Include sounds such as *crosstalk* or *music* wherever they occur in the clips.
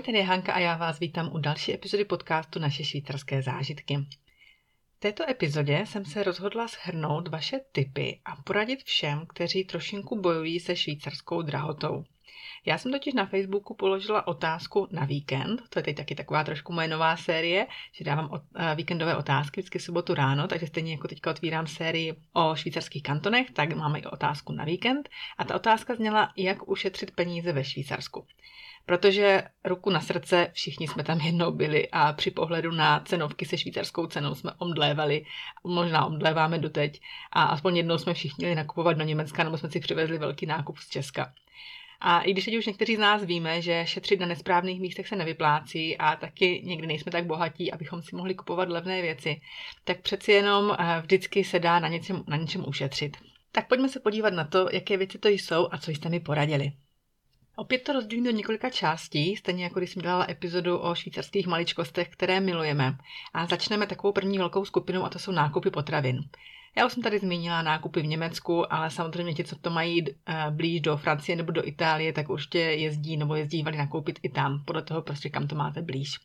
Ahoj, tady je Hanka a já vás vítám u další epizody podcastu Naše švýcarské zážitky. V této epizodě jsem se rozhodla shrnout vaše tipy a poradit všem, kteří trošinku bojují se švýcarskou drahotou. Já jsem totiž na Facebooku položila otázku na víkend, to je teď taky taková trošku moje nová série, že dávám o, uh, víkendové otázky vždycky sobotu ráno, takže stejně jako teďka otvírám sérii o švýcarských kantonech, tak máme i otázku na víkend. A ta otázka zněla, jak ušetřit peníze ve Švýcarsku. Protože ruku na srdce, všichni jsme tam jednou byli a při pohledu na cenovky se švýcarskou cenou jsme omdlévali, možná omdléváme doteď a aspoň jednou jsme všichni jeli nakupovat do Německa nebo jsme si přivezli velký nákup z Česka. A i když teď už někteří z nás víme, že šetřit na nesprávných místech se nevyplácí a taky někdy nejsme tak bohatí, abychom si mohli kupovat levné věci, tak přeci jenom eh, vždycky se dá na něčem, na něčem ušetřit. Tak pojďme se podívat na to, jaké věci to jsou a co jste mi poradili. Opět to rozdělím do několika částí, stejně jako když jsem dělala epizodu o švýcarských maličkostech, které milujeme. A začneme takovou první velkou skupinou a to jsou nákupy potravin. Já už jsem tady zmínila nákupy v Německu, ale samozřejmě ti, co to mají eh, blíž do Francie nebo do Itálie, tak určitě jezdí nebo jezdívali nakoupit i tam, podle toho prostě kam to máte blíž.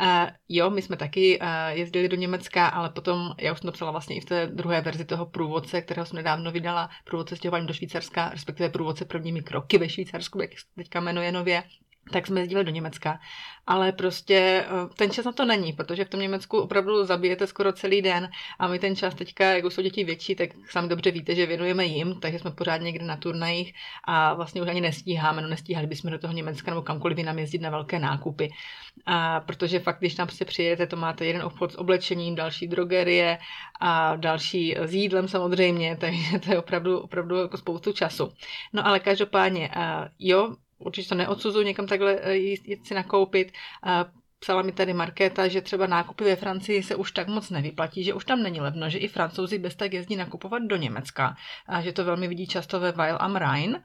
Uh, jo, my jsme taky uh, jezdili do Německa, ale potom, já už jsem to psala vlastně i v té druhé verzi toho průvodce, kterého jsem nedávno vydala, průvodce stěhování do Švýcarska, respektive průvodce prvními kroky ve Švýcarsku, jak se teďka jmenuje nově tak jsme jezdili do Německa. Ale prostě eh, ten čas na to není, protože v tom Německu opravdu zabijete skoro celý den a my ten čas teďka, jak už jsou děti větší, tak sami dobře víte, že věnujeme jim, takže jsme pořád někde na turnajích a vlastně už ani nestíháme, no nestíhali bychom do toho Německa nebo kamkoliv jinam jezdit na velké nákupy. A protože fakt, když tam prostě přijedete, to máte jeden obchod s oblečením, další drogerie a další s jídlem samozřejmě, *laughs* takže to je opravdu, opravdu jako spoustu času. No ale každopádně, eh, jo, určitě to neodsuzuju někam takhle eh, jít, si nakoupit. Psala mi tady Markéta, že třeba nákupy ve Francii se už tak moc nevyplatí, že už tam není levno, že i francouzi bez tak jezdí nakupovat do Německa, a že to velmi vidí často ve Weil am Rhein.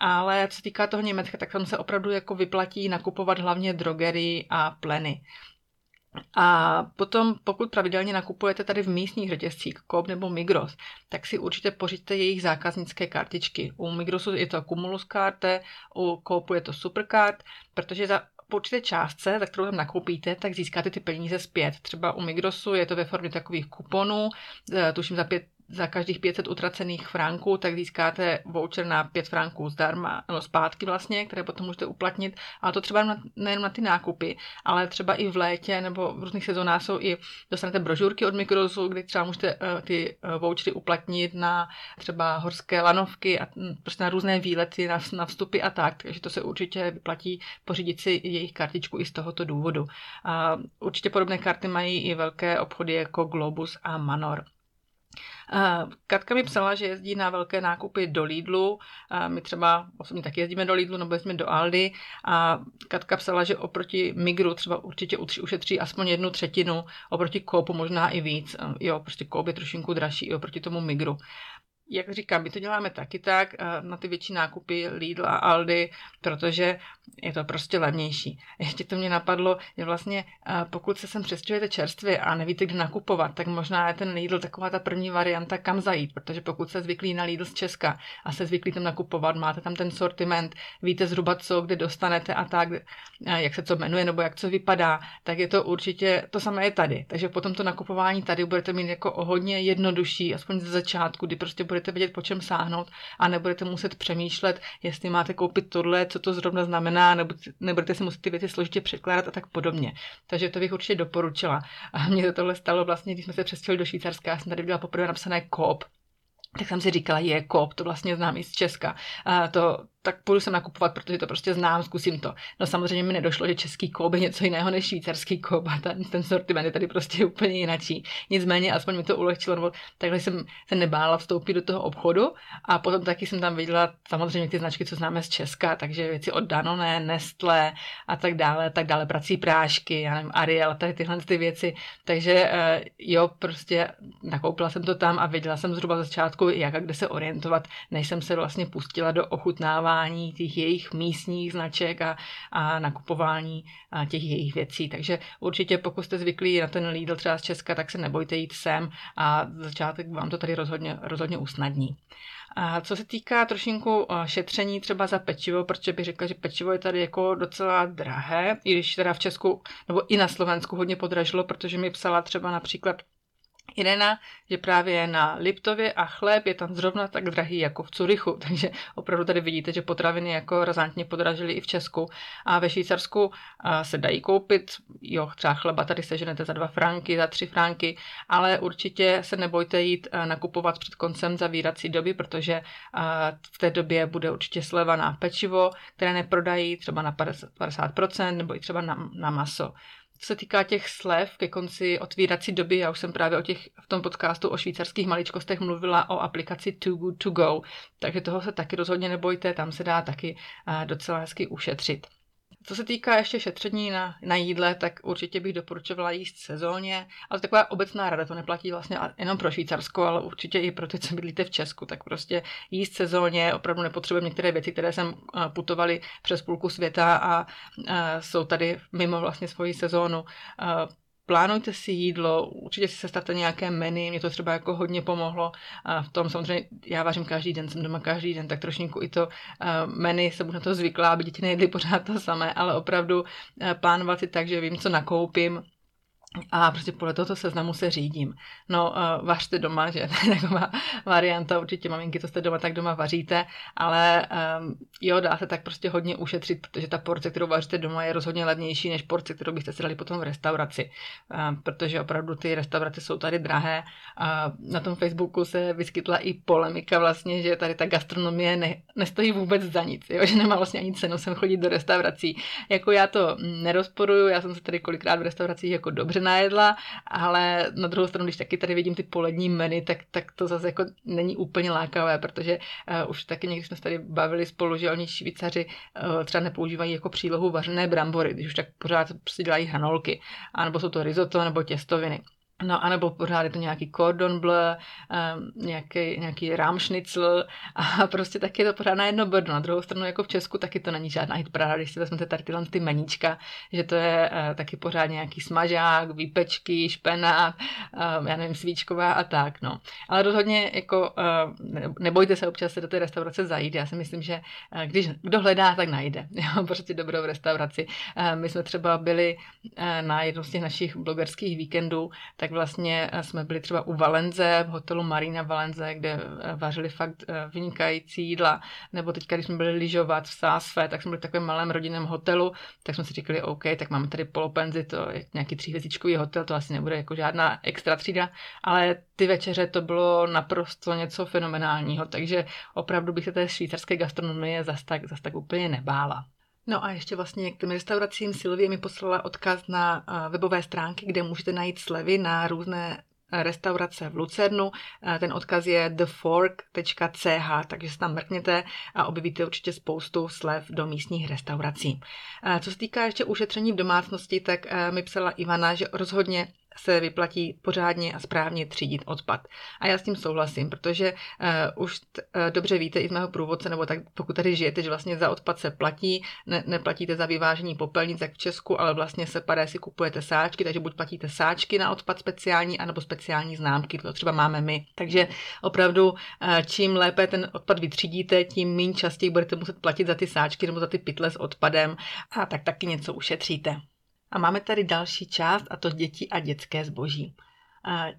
Ale co týká toho Německa, tak tam se opravdu jako vyplatí nakupovat hlavně drogery a pleny. A potom, pokud pravidelně nakupujete tady v místních řetězcích Coop nebo Migros, tak si určitě pořiďte jejich zákaznické kartičky. U Migrosu je to Cumulus Karte, u Coopu je to Supercard, protože za určité částce, za kterou tam nakoupíte, tak získáte ty peníze zpět. Třeba u Migrosu je to ve formě takových kuponů, eh, tuším za 5 za každých 500 utracených franků, tak získáte voucher na 5 franků zdarma, no zpátky vlastně, které potom můžete uplatnit. Ale to třeba nejen na ty nákupy, ale třeba i v létě nebo v různých sezónách jsou i, dostanete brožurky od Mikrosu, kdy třeba můžete uh, ty uh, vouchery uplatnit na třeba horské lanovky a hm, prostě na různé výlety, na, na vstupy a tak. Takže to se určitě vyplatí pořídit si jejich kartičku i z tohoto důvodu. Uh, určitě podobné karty mají i velké obchody jako Globus a Manor. Katka mi psala, že jezdí na velké nákupy do Lidlu. My třeba osobně taky jezdíme do Lidlu nebo jezdíme do Aldy. A Katka psala, že oproti Migru třeba určitě ušetří aspoň jednu třetinu, oproti Koupu možná i víc. Jo, prostě Koup je trošinku dražší i oproti tomu Migru jak říkám, my to děláme taky tak eh, na ty větší nákupy Lidl a Aldi, protože je to prostě levnější. *laughs* Ještě to mě napadlo, že vlastně eh, pokud se sem přestěhujete čerstvě a nevíte, kde nakupovat, tak možná je ten Lidl taková ta první varianta, kam zajít, protože pokud se zvyklí na Lidl z Česka a se zvyklí tam nakupovat, máte tam ten sortiment, víte zhruba co, kde dostanete a tak, eh, jak se co jmenuje nebo jak co vypadá, tak je to určitě, to samé je tady. Takže potom to nakupování tady budete mít jako o hodně jednodušší, aspoň ze začátku, kdy prostě budete budete vědět, po čem sáhnout a nebudete muset přemýšlet, jestli máte koupit tohle, co to zrovna znamená, nebo nebudete si muset ty věci složitě překládat a tak podobně. Takže to bych určitě doporučila. A mně to tohle stalo vlastně, když jsme se přestěhovali do Švýcarska, já jsem tady viděla poprvé napsané KOP, tak jsem si říkala, je kop, to vlastně znám i z Česka. A to, tak půjdu sem nakupovat, protože to prostě znám, zkusím to. No samozřejmě mi nedošlo, že český kóp je něco jiného než švýcarský kóp a ten, ten sortiment je tady prostě *laughs* úplně jinačí. Nicméně aspoň mi to ulehčilo, nebo takhle jsem se nebála vstoupit do toho obchodu a potom taky jsem tam viděla samozřejmě ty značky, co známe z Česka, takže věci od Danone, Nestle a tak dále, tak dále, prací prášky, já nevím, Ariel, tady tyhle ty věci. Takže eh, jo, prostě nakoupila jsem to tam a věděla jsem zhruba začátku, jak a kde se orientovat, než jsem se vlastně pustila do ochutnávání uznávání těch jejich místních značek a, a nakupování a těch jejich věcí. Takže určitě pokud jste zvyklí na ten Lidl třeba z Česka, tak se nebojte jít sem a začátek vám to tady rozhodně, rozhodně usnadní. A co se týká trošinku šetření třeba za pečivo, protože bych řekla, že pečivo je tady jako docela drahé, i když teda v Česku nebo i na Slovensku hodně podražilo, protože mi psala třeba například Irena, že právě na Liptově a chléb je tam zrovna tak drahý jako v Curychu, *laughs* takže opravdu tady vidíte, že potraviny jako razantně podražily i v Česku a ve Švýcarsku se dají koupit, jo, třeba chleba tady seženete za dva franky, za tři franky, ale určitě se nebojte jít nakupovat před koncem zavírací doby, protože v té době bude určitě sleva na pečivo, které neprodají třeba na 50% nebo i třeba na, na maso. Co se týká těch slev ke konci otvírací doby, já už jsem právě o těch, v tom podcastu o švýcarských maličkostech mluvila o aplikaci Too Good To Go, takže toho se taky rozhodně nebojte, tam se dá taky docela hezky ušetřit. Co se týká ještě šetření na, na jídle, tak určitě bych doporučovala jíst sezóně, ale taková obecná rada, to neplatí vlastně jenom pro Švýcarsko, ale určitě i pro ty, co bydlíte v Česku, tak prostě jíst sezóně, opravdu nepotřebujeme některé věci, které sem putovaly přes půlku světa a, a jsou tady mimo vlastně svoji sezónu plánujte si jídlo, určitě si sestavte nějaké menu, mě to třeba jako hodně pomohlo. A v tom samozřejmě já vařím každý den, jsem doma každý den, tak trošku i to menu jsem na to zvyklá, aby děti nejedly pořád to samé, ale opravdu plánovat si tak, že vím, co nakoupím, a prostě podle tohoto seznamu se řídím. No, uh, vařte doma, že *laughs* taková varianta, určitě maminky, to jste doma, tak doma vaříte, ale um, jo, dá se tak prostě hodně ušetřit, protože ta porce, kterou vaříte doma, je rozhodně levnější než porce, kterou byste si dali potom v restauraci, um, protože opravdu ty restaurace jsou tady drahé. A na tom Facebooku se vyskytla i polemika vlastně, že tady ta gastronomie ne, nestojí vůbec za nic, jo? *laughs* že nemá vlastně ani cenu sem chodit do restaurací. Jako já to nerozporuju, já jsem se tady kolikrát v restauracích jako dobře dobře najedla, ale na druhou stranu, když taky tady vidím ty polední menu, tak, tak to zase jako není úplně lákavé, protože uh, už taky někdy jsme se tady bavili spolu, že oni švýcaři uh, třeba nepoužívají jako přílohu vařené brambory, když už tak pořád prostě dělají hranolky, anebo jsou to risotto nebo těstoviny. No, anebo pořád je to nějaký cordon bleu, um, nějaký, nějaký rámšnicl a *laughs* prostě taky je to pořád na jedno brdo. Na druhou stranu, jako v Česku, taky to není žádná hitparáda, když si vezmete tady tyhle ty meníčka, že to je uh, taky pořád nějaký smažák, výpečky, špenát, um, já nevím, svíčková a tak, no. Ale rozhodně, jako, uh, nebojte se občas se do té restaurace zajít. Já si myslím, že uh, když kdo hledá, tak najde. *laughs* Jo, prostě dobrou restauraci. My jsme třeba byli uh, na jednom z těch našich blogerských víkendů, tak tak vlastně eh, jsme byli třeba u Valenze, v hotelu Marina Valenze, kde eh, vařili fakt eh, vynikající jídla, nebo teďka, když jsme byli lyžovat v Sásfe, tak jsme byli v takovém malém rodinném hotelu, tak jsme si říkali, OK, tak máme tady polopenzi, to je nějaký tříhvězdičkový hotel, to asi nebude jako žádná extra třída, ale ty večeře to bylo naprosto něco fenomenálního, takže opravdu bych se té švýcarské gastronomie zas tak, zas tak úplně nebála. No a ještě vlastně k těm restauracím Silvie mi poslala odkaz na webové stránky, kde můžete najít slevy na různé restaurace v Lucernu. Ten odkaz je thefork.ch, takže se tam mrkněte a objevíte určitě spoustu slev do místních restaurací. Co se týká ještě ušetření v domácnosti, tak mi psala Ivana, že rozhodně se vyplatí pořádně a správně třídit odpad. A já s tím souhlasím, protože uh, už t, uh, dobře víte i z mého průvodce, nebo tak pokud tady žijete, že vlastně za odpad se platí, ne, neplatíte za vyvážení popelnic jak v Česku, ale vlastně se padé si kupujete sáčky, takže buď platíte sáčky na odpad speciální, anebo speciální známky, to třeba máme my. Takže opravdu uh, čím lépe ten odpad vytřídíte, tím méně častěji budete muset platit za ty sáčky nebo za ty pytle s odpadem a tak taky něco ušetříte. A máme tady další část, a to děti a dětské zboží.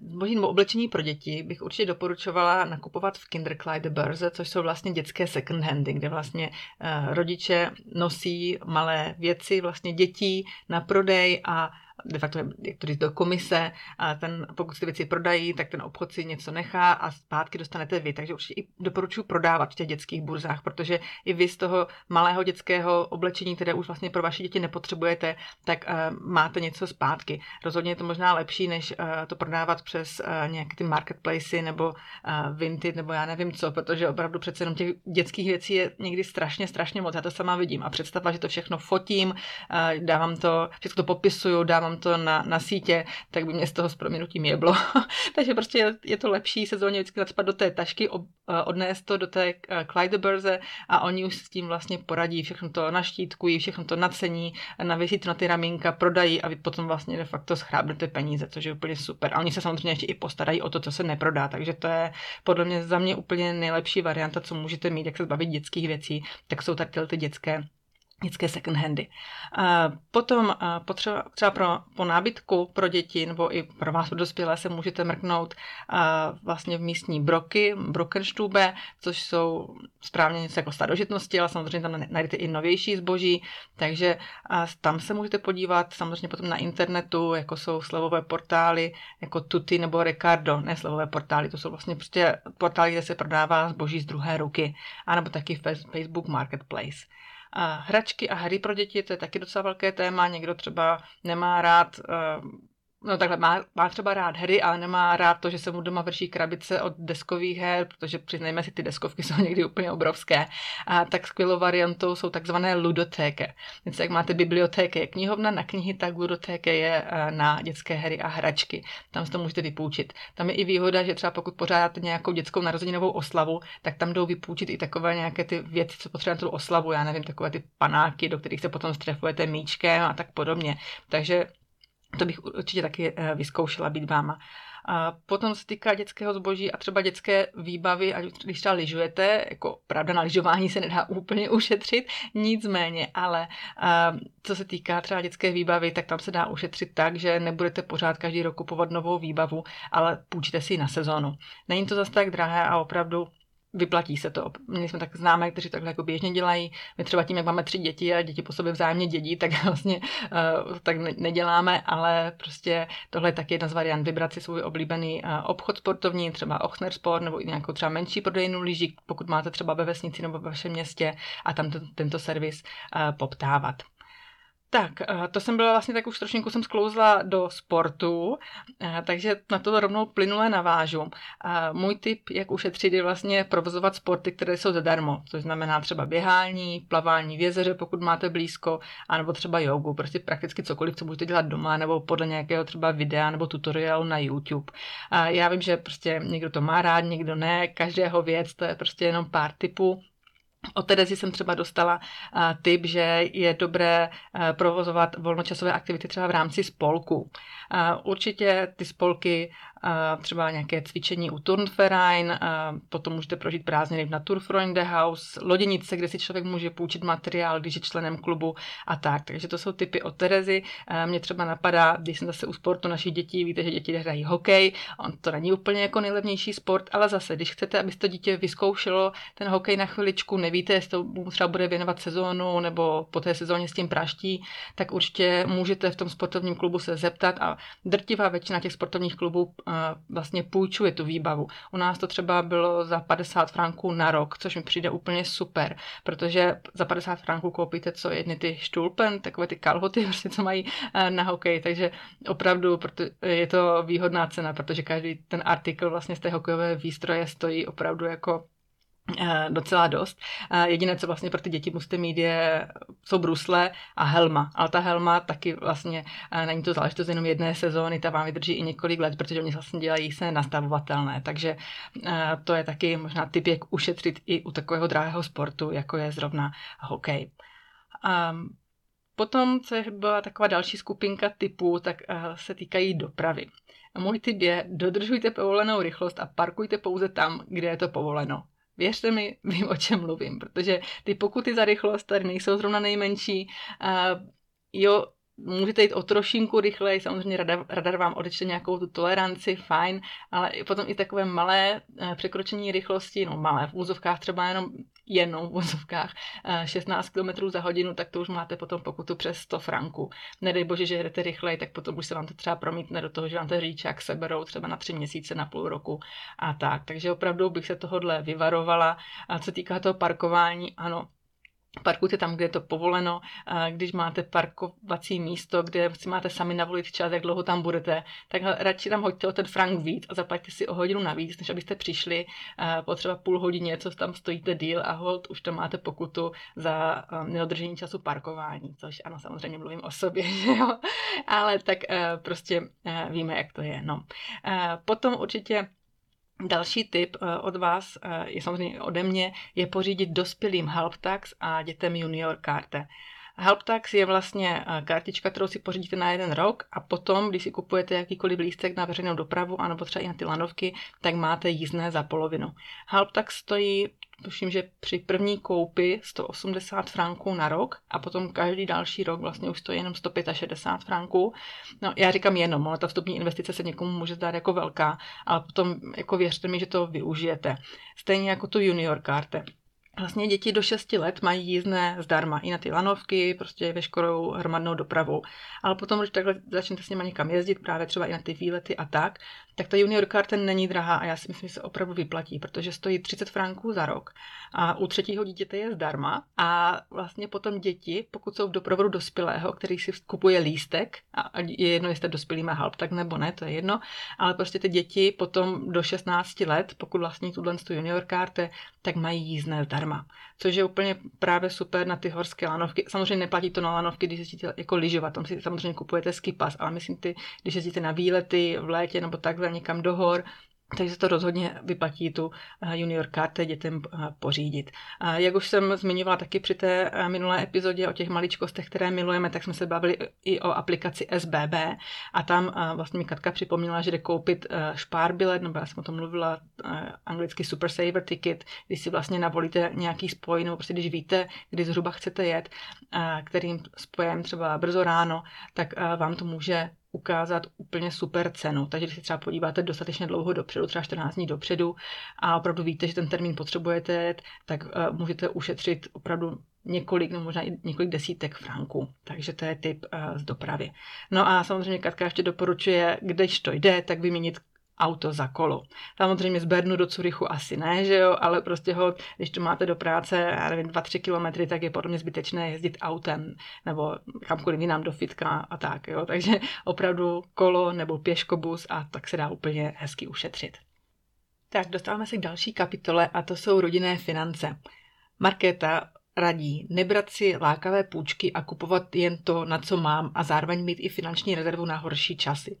Zboží nebo oblečení pro děti bych určitě doporučovala nakupovat v Kinderkleide Börse, což jsou vlastně dětské second handy, kde vlastně eh, rodiče nosí malé věci vlastně dětí na prodej a de facto, jak to říct, do komise a ten, pokud ty věci prodají, tak ten obchod si něco nechá a zpátky dostanete vy. Takže určitě i doporučuji prodávat v těch dětských burzách, protože i vy z toho malého dětského oblečení, které už vlastně pro vaše děti nepotřebujete, tak uh, máte něco zpátky. Rozhodně je to možná lepší, než uh, to prodávat přes uh, nějaké ty marketplacy nebo uh, nebo já nevím co, protože opravdu přece jenom těch dětských věcí je někdy strašně, strašně moc. Já to sama vidím a představa, že to všechno fotím, uh, dávám to, všechno to popisuju, dávám dávám to na, na sítě, tak by mě z toho s proměnutím jeblo. *laughs* Takže prostě je, je to lepší sezóně vždycky nadspat do té tašky, ob, eh, odnést to do té Clydeburze a oni už s tím vlastně poradí, všechno to naštítkují, všechno to nacení, navěsí to na ty ramínka, prodají a vy potom vlastně de facto schrábnete peníze, což je úplně super. A oni se samozřejmě ještě i postarají o to, co se neprodá, takže to je podle mě za mě úplně nejlepší varianta, co můžete mít, jak se zbavit dětských věcí, tak jsou tady ty dětské dětské second handy. Potom potřeba, třeba pro, po nábytku pro děti nebo i pro vás pro dospělé se můžete mrknout vlastně v místní broky, brokenstube, což jsou správně něco jako starožitnosti, ale samozřejmě tam najdete i novější zboží, takže tam se můžete podívat samozřejmě potom na internetu, jako jsou slevové portály, jako Tuty nebo Ricardo, ne slevové portály, to jsou vlastně prostě portály, kde se prodává zboží z druhé ruky, anebo taky Facebook Marketplace. Hračky a hry pro děti, to je taky docela velké téma. Někdo třeba nemá rád uh, No takhle, má, má třeba rád hry, ale nemá rád to, že se mu doma vrší krabice od deskových her, protože přiznejme si, ty deskovky *laughs* jsou někdy úplně obrovské. A tak skvělou variantou jsou takzvané ludotéky. Něco jak máte bibliotéky, je knihovna na knihy, tak ludotéky je eh, na dětské hry a hračky. Tam si to můžete vypůjčit. Tam je i výhoda, že třeba pokud pořádáte nějakou dětskou narozeninovou oslavu, tak tam jdou vypůjčit i takové nějaké ty věci, co potřebujete tu oslavu, já nevím, takové ty panáky, do kterých se potom strefujete míčkem a tak podobně. Takže to bych určitě taky eh, vyzkoušela být váma. A potom se týká dětského zboží a třeba dětské výbavy, ať když třeba lyžujete, jako pravda na lyžování se nedá úplně ušetřit, nicméně, ale a, co se týká třeba dětské výbavy, tak tam se dá ušetřit tak, že nebudete pořád každý rok kupovat novou výbavu, ale půjčte si ji na sezónu. Není to zase tak drahé a opravdu vyplatí se to. Měli jsme tak známé, kteří takhle jako běžně dělají. My třeba tím, jak máme tři děti a děti po sobě vzájemně dědí, tak *laughs* vlastně uh, tak neděláme, ale prostě tohle je taky jedna z variant. Vybrat si svůj oblíbený uh, obchod sportovní, třeba Ochner Sport nebo nějakou třeba menší prodejnu lyží, pokud máte třeba ve vesnici nebo ve vašem městě a tam to, tento servis uh, poptávat. Tak, eh, to jsem byla vlastně tak už trošku jsem sklouzla do sportu, eh, takže na to rovnou plynule navážu. Eh, můj tip, jak ušetřit, je vlastně provozovat sporty, které jsou zadarmo, což znamená třeba běhání, plavání v jezeře, pokud máte blízko, anebo třeba jogu, prostě prakticky cokoliv, co můžete dělat doma, nebo podle nějakého třeba videa nebo tutoriálu na YouTube. Já vím, že prostě někdo to má rád, někdo ne, každého věc, to je prostě jenom pár typů od Terezy jsem třeba dostala uh, tip, že je dobré uh, provozovat volnočasové aktivity třeba v rámci spolku. Uh, určitě ty spolky třeba nějaké cvičení u Turnverein, potom můžete prožít prázdniny v Naturfreunde House, loděnice, kde si člověk může půjčit materiál, když je členem klubu a tak. Takže to jsou typy od Terezy. Mě třeba napadá, když jsem zase u sportu našich dětí, víte, že děti hrají hokej, on to není úplně jako nejlevnější sport, ale zase, když chcete, aby to dítě vyzkoušelo ten hokej na chviličku, nevíte, jestli to třeba bude věnovat sezónu nebo po té sezóně s tím praští, tak určitě můžete v tom sportovním klubu se zeptat a drtivá většina těch sportovních klubů vlastně půjčuje tu výbavu. U nás to třeba bylo za 50 franků na rok, což mi přijde úplně super, protože za 50 franků koupíte co jedny ty štulpen, takové ty kalhoty, *laughs* prostě, co mají eh, na hokej, takže opravdu je to výhodná cena, protože každý ten artikl vlastně z té hokejové výstroje stojí opravdu jako docela dost. Eh, jediné, co vlastně pro ty děti musíte mít, je, jsou brusle a helma. Ale ta helma taky vlastně eh, není to záležitost jenom jedné sezóny, ta vám vydrží i několik let, protože oni vlastně dělají se nastavovatelné. Takže to je taky možná typ, jak ušetřit i u takového drahého sportu, jako je zrovna hokej. Um, potom, co byla taková další skupinka typů, tak se týkají dopravy. Můj tip je, dodržujte povolenou rychlost a parkujte pouze tam, kde je to povoleno. Věřte mi, *laughs* vím, o čem mluvím, protože ty pokuty za rychlost tady nejsou zrovna nejmenší. Uh, jo, můžete jít o trošinku rychleji, samozřejmě radar, radar vám odečte nějakou tu toleranci, fajn, ale potom i takové malé eh, překročení rychlosti, no malé v úzovkách třeba jenom jenom v úzovkách 16 eh, km za hodinu, tak to už máte potom pokutu přes 100 franků. Nedej bože, že jdete rychleji, tak potom už se vám to třeba promítne do toho, že vám ten řidičák seberou třeba na tři měsíce, na půl roku a tak. Takže opravdu bych se tohodle vyvarovala. A co týká toho parkování, ano, Parkujte tam, kde je to povoleno. Když máte parkovací místo, kde si máte sami navolit čas, jak dlouho tam budete, tak radši tam hoďte o ten frank víc a zaplaťte si o hodinu navíc, než abyste přišli po třeba půl hodině, co tam stojíte díl a hold už tam máte pokutu za neodržení času parkování, což ano, samozřejmě mluvím o sobě, *laughs* že jo? ale tak prostě víme, jak to je. No. Potom určitě Další tip eh, od vás, eh, je samozřejmě ode mě, je pořídit dospělým Helptax a dětem junior karte. Helptax je vlastně eh, kartička, kterou si pořídíte na jeden rok a potom, když si kupujete jakýkoliv lístek na veřejnou dopravu, anebo třeba i na ty lanovky, tak máte jízdné za polovinu. Helptax stojí tuším, že při první koupi 180 franků na rok a potom každý další rok vlastně už stojí jenom 165 franků. No já říkám jenom, ale ta vstupní investice se někomu může zdát jako velká, ale potom jako věřte mi, že to využijete. Stejně jako tu junior karte. Vlastně děti do 6 let mají jízdné zdarma i na ty lanovky, prostě veškerou hromadnou dopravou. Ale potom, když takhle začnete s nimi někam jezdit, právě třeba i na ty výlety a tak, tak ta junior karta není drahá a já si myslím, že se opravdu vyplatí, protože stojí 30 franků za rok a u třetího dítěte je zdarma a vlastně potom děti, pokud jsou v doprovodu dospělého, který si kupuje lístek a je jedno, jestli dospělý má halp, tak nebo ne, to je jedno, ale prostě ty děti potom do 16 let, pokud vlastní tuhle junior karty, tak mají jízdné zdarma, což je úplně právě super na ty horské lanovky. Samozřejmě neplatí to na lanovky, když jezdíte jako lyžovat, tam si samozřejmě kupujete ski pas, ale myslím ty, když jezdíte na výlety v létě nebo takhle někam do hor, takže se to rozhodně vyplatí tu eh, junior kartě dětem eh, pořídit. Jak už jsem zmiňovala taky při té eh, minulé epizodě o těch maličkostech, které milujeme, tak jsme se bavili i o aplikaci SBB a tam vlastně mi Katka připomněla, že jde koupit špárbilet, nebo já jsem o tom mluvila, anglicky Super Saver Ticket, když si vlastně navolíte nějaký spoj, nebo prostě když víte, kdy zhruba chcete jet, kterým spojem třeba brzo ráno, tak vám to může ukázat úplně super cenu. Takže když se třeba podíváte dostatečně dlouho dopředu, třeba 14 dní dopředu a opravdu víte, že ten termín potřebujete, tak uh, můžete ušetřit opravdu několik, nebo možná i několik desítek franků. Takže to je tip uh, z dopravy. No a samozřejmě Katka ještě doporučuje, když to jde, tak vyměnit auto za kolo. Samozřejmě z Bernu do Curychu asi ne, že jo, ale prostě ho, když to máte do práce, já nevím, 2-3 kilometry, tak je podle mě zbytečné jezdit autem nebo kamkoliv jinam do fitka a tak, jo. Takže opravdu kolo nebo pěškobus a tak se dá úplně hezky ušetřit. Tak dostáváme se k další kapitole a to jsou rodinné finance. Markéta radí nebrat si lákavé půjčky a kupovat jen to, na co mám a zároveň mít i finanční rezervu na horší časy.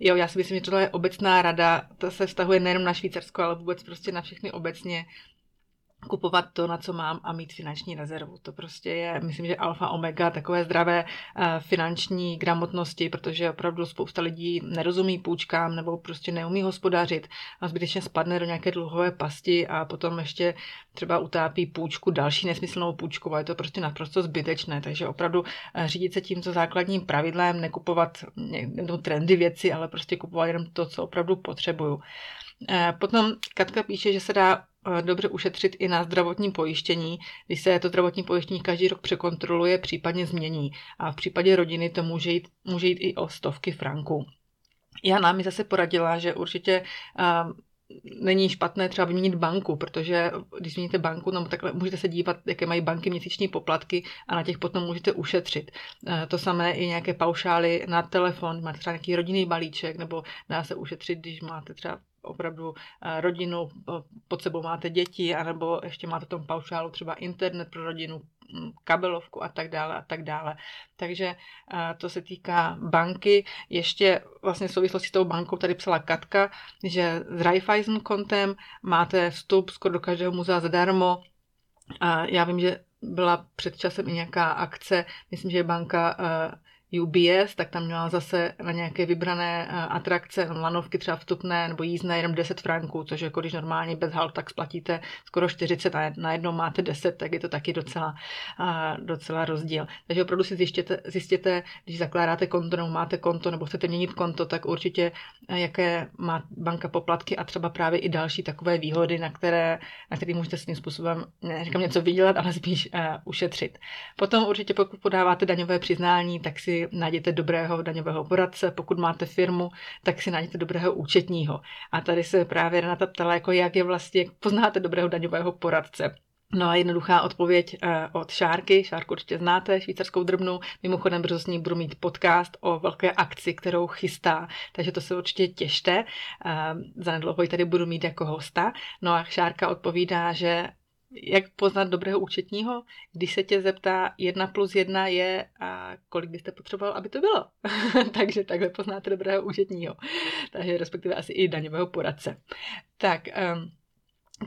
Jo, já si myslím, že tohle je obecná rada, to se vztahuje nejen na Švýcarsko, ale vůbec prostě na všechny obecně kupovat to, na co mám a mít finanční rezervu. To prostě je, myslím, že alfa omega takové zdravé eh, finanční gramotnosti, protože opravdu spousta lidí nerozumí půjčkám nebo prostě neumí hospodařit a zbytečně spadne do nějaké dluhové pasti a potom ještě třeba utápí půjčku, další nesmyslnou půjčku a je to prostě naprosto zbytečné. Takže opravdu eh, řídit se tímto základním pravidlem, nekupovat no, trendy věci, ale prostě kupovat jenom to, co opravdu potřebuju. Eh, potom Katka píše, že se dá dobře ušetřit i na zdravotní pojištění, když se to zdravotní pojištění každý rok překontroluje, případně změní. A v případě rodiny to může jít, může jít i o stovky franků. Jana mi zase poradila, že určitě není špatné třeba vyměnit banku, protože když změníte banku, no, tak můžete se dívat, jaké mají banky měsíční poplatky a na těch potom můžete ušetřit. To samé i nějaké paušály na telefon, máte třeba nějaký rodinný balíček, nebo dá se ušetřit, když máte třeba opravdu eh, rodinu, pod sebou máte děti, anebo ještě máte tom paušálu třeba internet pro rodinu, mm, kabelovku a tak dále a tak dále. Takže eh, to se týká banky. Ještě vlastně v souvislosti s tou bankou tady psala Katka, že s Raiffeisen kontem máte vstup skoro do každého muzea zadarmo. A já vím, že byla před časem i nějaká akce, myslím, že banka eh, UBS, tak tam měla zase na nějaké vybrané eh, atrakce, lanovky třeba vstupné nebo jízdné jenom 10 franků, což jako když normálně bez halt tak splatíte skoro 40 a najednou máte 10, tak je to taky docela, eh, docela rozdíl. Takže opravdu si zjistěte, zjistěte, když zakládáte konto nebo máte konto nebo chcete měnit konto, tak určitě eh, jaké má banka poplatky a třeba právě i další takové výhody, na které, na které můžete svým způsobem, neříkám něco vydělat, ale spíš uh, ušetřit. Potom určitě pokud podáváte daňové přiznání, tak si najděte dobrého daňového poradce, pokud máte firmu, tak si najděte dobrého účetního. A tady se právě Renata ptala, jako jak je vlastně, jak poznáte dobrého daňového poradce. No a jednoduchá odpověď eh, od Šárky. Šárku určitě znáte, švýcarskou drbnu. Mimochodem brzo s ní budu mít podcast o velké akci, kterou chystá, takže to se určitě těšte. Eh, zanedlouho ji tady budu mít jako hosta. No a Šárka odpovídá, že jak poznat dobrého účetního, když se tě zeptá jedna plus jedna je, a kolik byste potřeboval, aby to bylo. *laughs* Takže takhle poznáte dobrého účetního. Takže respektive asi i daňového poradce. Tak, um,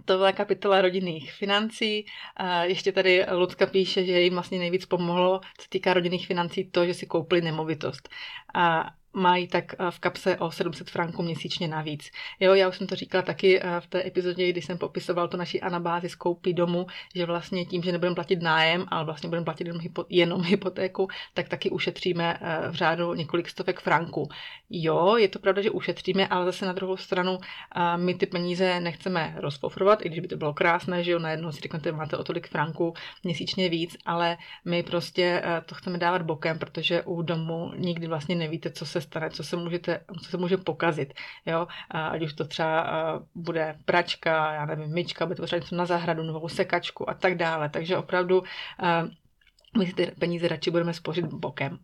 to byla kapitola rodinných financí. A ještě tady Lucka píše, že jim vlastně nejvíc pomohlo, co týká rodinných financí, to, že si koupili nemovitost. A mají tak eh, v kapse o 700 franků měsíčně navíc. Jo, já už jsem to říkala taky eh, v té epizodě, kdy jsem popisoval to naší anabázi z koupí domu, že vlastně tím, že nebudeme platit nájem, ale vlastně budeme platit jenom, hypo, jenom hypotéku, tak taky ušetříme eh, v řádu několik stovek franků. Jo, je to pravda, že ušetříme, ale zase na druhou stranu my ty peníze nechceme rozpofrovat, i když by to bylo krásné, že jo, najednou si řeknete, máte o tolik franků měsíčně víc, ale my prostě to chceme dávat bokem, protože u domu nikdy vlastně nevíte, co se stane, co se, můžete, co se může pokazit. Jo? Ať už to třeba bude pračka, já nevím, myčka, bude to třeba něco na zahradu, novou sekačku a tak dále. Takže opravdu my ty peníze radši budeme spořit bokem.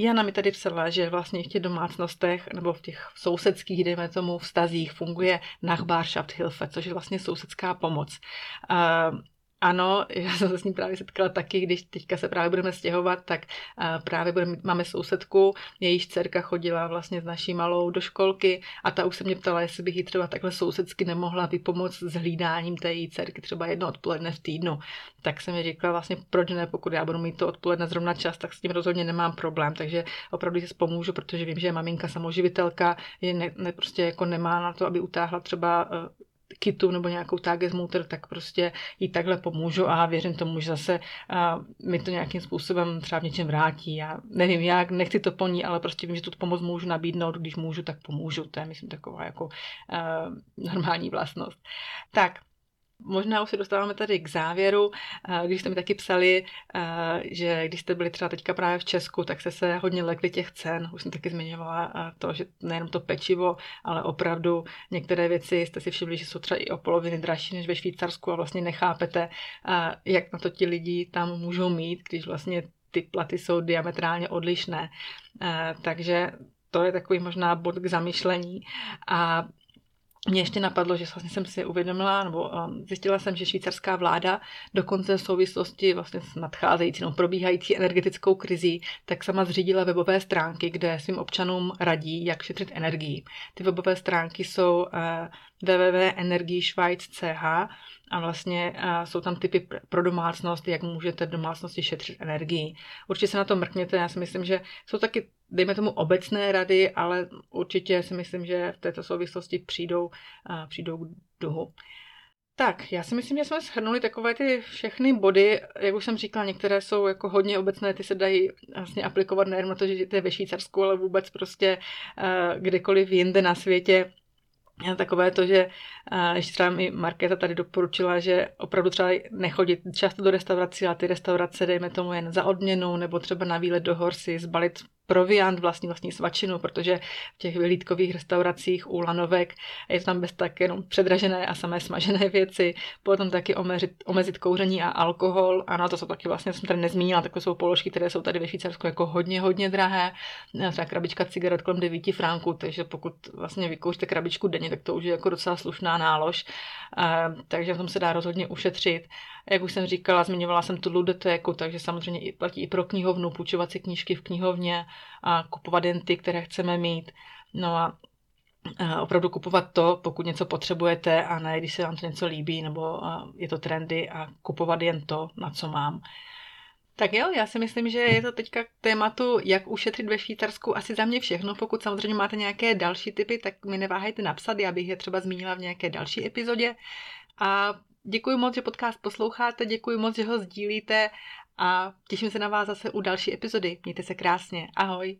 Jana mi tady psala, že vlastně v těch domácnostech nebo v těch sousedských, dejme tomu, vztazích funguje Nachbarschaft Hilfe, což je vlastně sousedská pomoc. Ano, *laughs* já jsem se s ním právě setkala taky, když teďka se právě budeme stěhovat, tak právě budeme, máme sousedku, jejíž dcerka chodila vlastně s naší malou do školky a ta už se mě ptala, jestli bych jí třeba takhle sousedsky nemohla vypomoct s hlídáním té její dcerky třeba jedno odpoledne v týdnu. Tak jsem mi říkala vlastně, proč ne, pokud já budu mít to odpoledne zrovna čas, tak s tím rozhodně nemám problém, takže opravdu si pomůžu, protože vím, že je maminka samoživitelka, je ne, ne, prostě jako nemá na to, aby utáhla třeba eh, kitu nebo nějakou tagesmutter, tak prostě jí takhle pomůžu a věřím tomu, že zase uh, mi to nějakým způsobem třeba v něčem vrátí. Já nevím jak, nechci to po ní, ale prostě vím, že tu pomoc můžu nabídnout, když můžu, tak pomůžu. To je, myslím, taková jako uh, normální vlastnost. Tak, Možná už se dostáváme tady k závěru, když jste mi taky psali, že když jste byli třeba teďka právě v Česku, tak jste se hodně lekli těch cen. Už jsem taky zmiňovala to, že nejenom to pečivo, ale opravdu některé věci jste si všimli, že jsou třeba i o poloviny dražší než ve Švýcarsku a vlastně nechápete, jak na to ti lidi tam můžou mít, když vlastně ty platy jsou diametrálně odlišné. Takže to je takový možná bod k zamyšlení. A mě ještě napadlo, že vlastně jsem si uvědomila, nebo um, zjistila jsem, že švýcarská vláda dokonce v souvislosti vlastně s nadcházející, no, probíhající energetickou krizí, tak sama zřídila webové stránky, kde svým občanům radí, jak šetřit energii. Ty webové stránky jsou uh, www.energieschweiz.ch a vlastně uh, jsou tam typy pro domácnost, jak můžete v domácnosti šetřit energii. Určitě se na to mrkněte, já si myslím, že jsou taky dejme tomu obecné rady, ale určitě si myslím, že v této souvislosti přijdou, přijdou k duhu. Tak, já si myslím, že jsme shrnuli takové ty všechny body, jak už jsem říkala, některé jsou jako hodně obecné, ty se dají vlastně aplikovat nejen na to, že to je ve Švýcarsku, ale vůbec prostě kdekoliv jinde na světě takové to, že ještě třeba mi Markéta tady doporučila, že opravdu třeba nechodit často do restaurací, ale ty restaurace dejme tomu jen za odměnu, nebo třeba na výlet do horsy, zbalit proviant, vlastní vlastní svačinu, protože v těch vyhlídkových restauracích u lanovek je tam bez tak jenom předražené a samé smažené *laughs* věci, potom taky omezit, omezit kouření a alkohol, ano, to jsou taky vlastně, jsem tady nezmínila, takové jsou položky, které jsou tady ve Švýcarsku jako hodně, hodně drahé, třeba krabička cigaret kolem 9 franků, takže pokud vlastně vykouříte krabičku denně, tak to už je jako docela slušná nálož, takže v tom se dá rozhodně ušetřit. Jak už jsem říkala, zmiňovala jsem tu ludotéku, takže samozřejmě i platí i pro knihovnu, půjčovat si knížky v knihovně a kupovat jen ty, které chceme mít. No a opravdu kupovat to, pokud něco potřebujete a ne, když se vám to něco líbí nebo je to trendy a kupovat jen to, na co mám. Tak jo, já si myslím, že je to teďka k tématu, jak ušetřit ve Švýcarsku asi za mě všechno. Pokud samozřejmě máte nějaké další typy, tak mi neváhejte napsat, já bych je třeba zmínila v nějaké další epizodě. A děkuji moc, že podcast posloucháte, děkuji moc, že ho sdílíte a těším se na vás zase u další epizody. Mějte se krásně. Ahoj.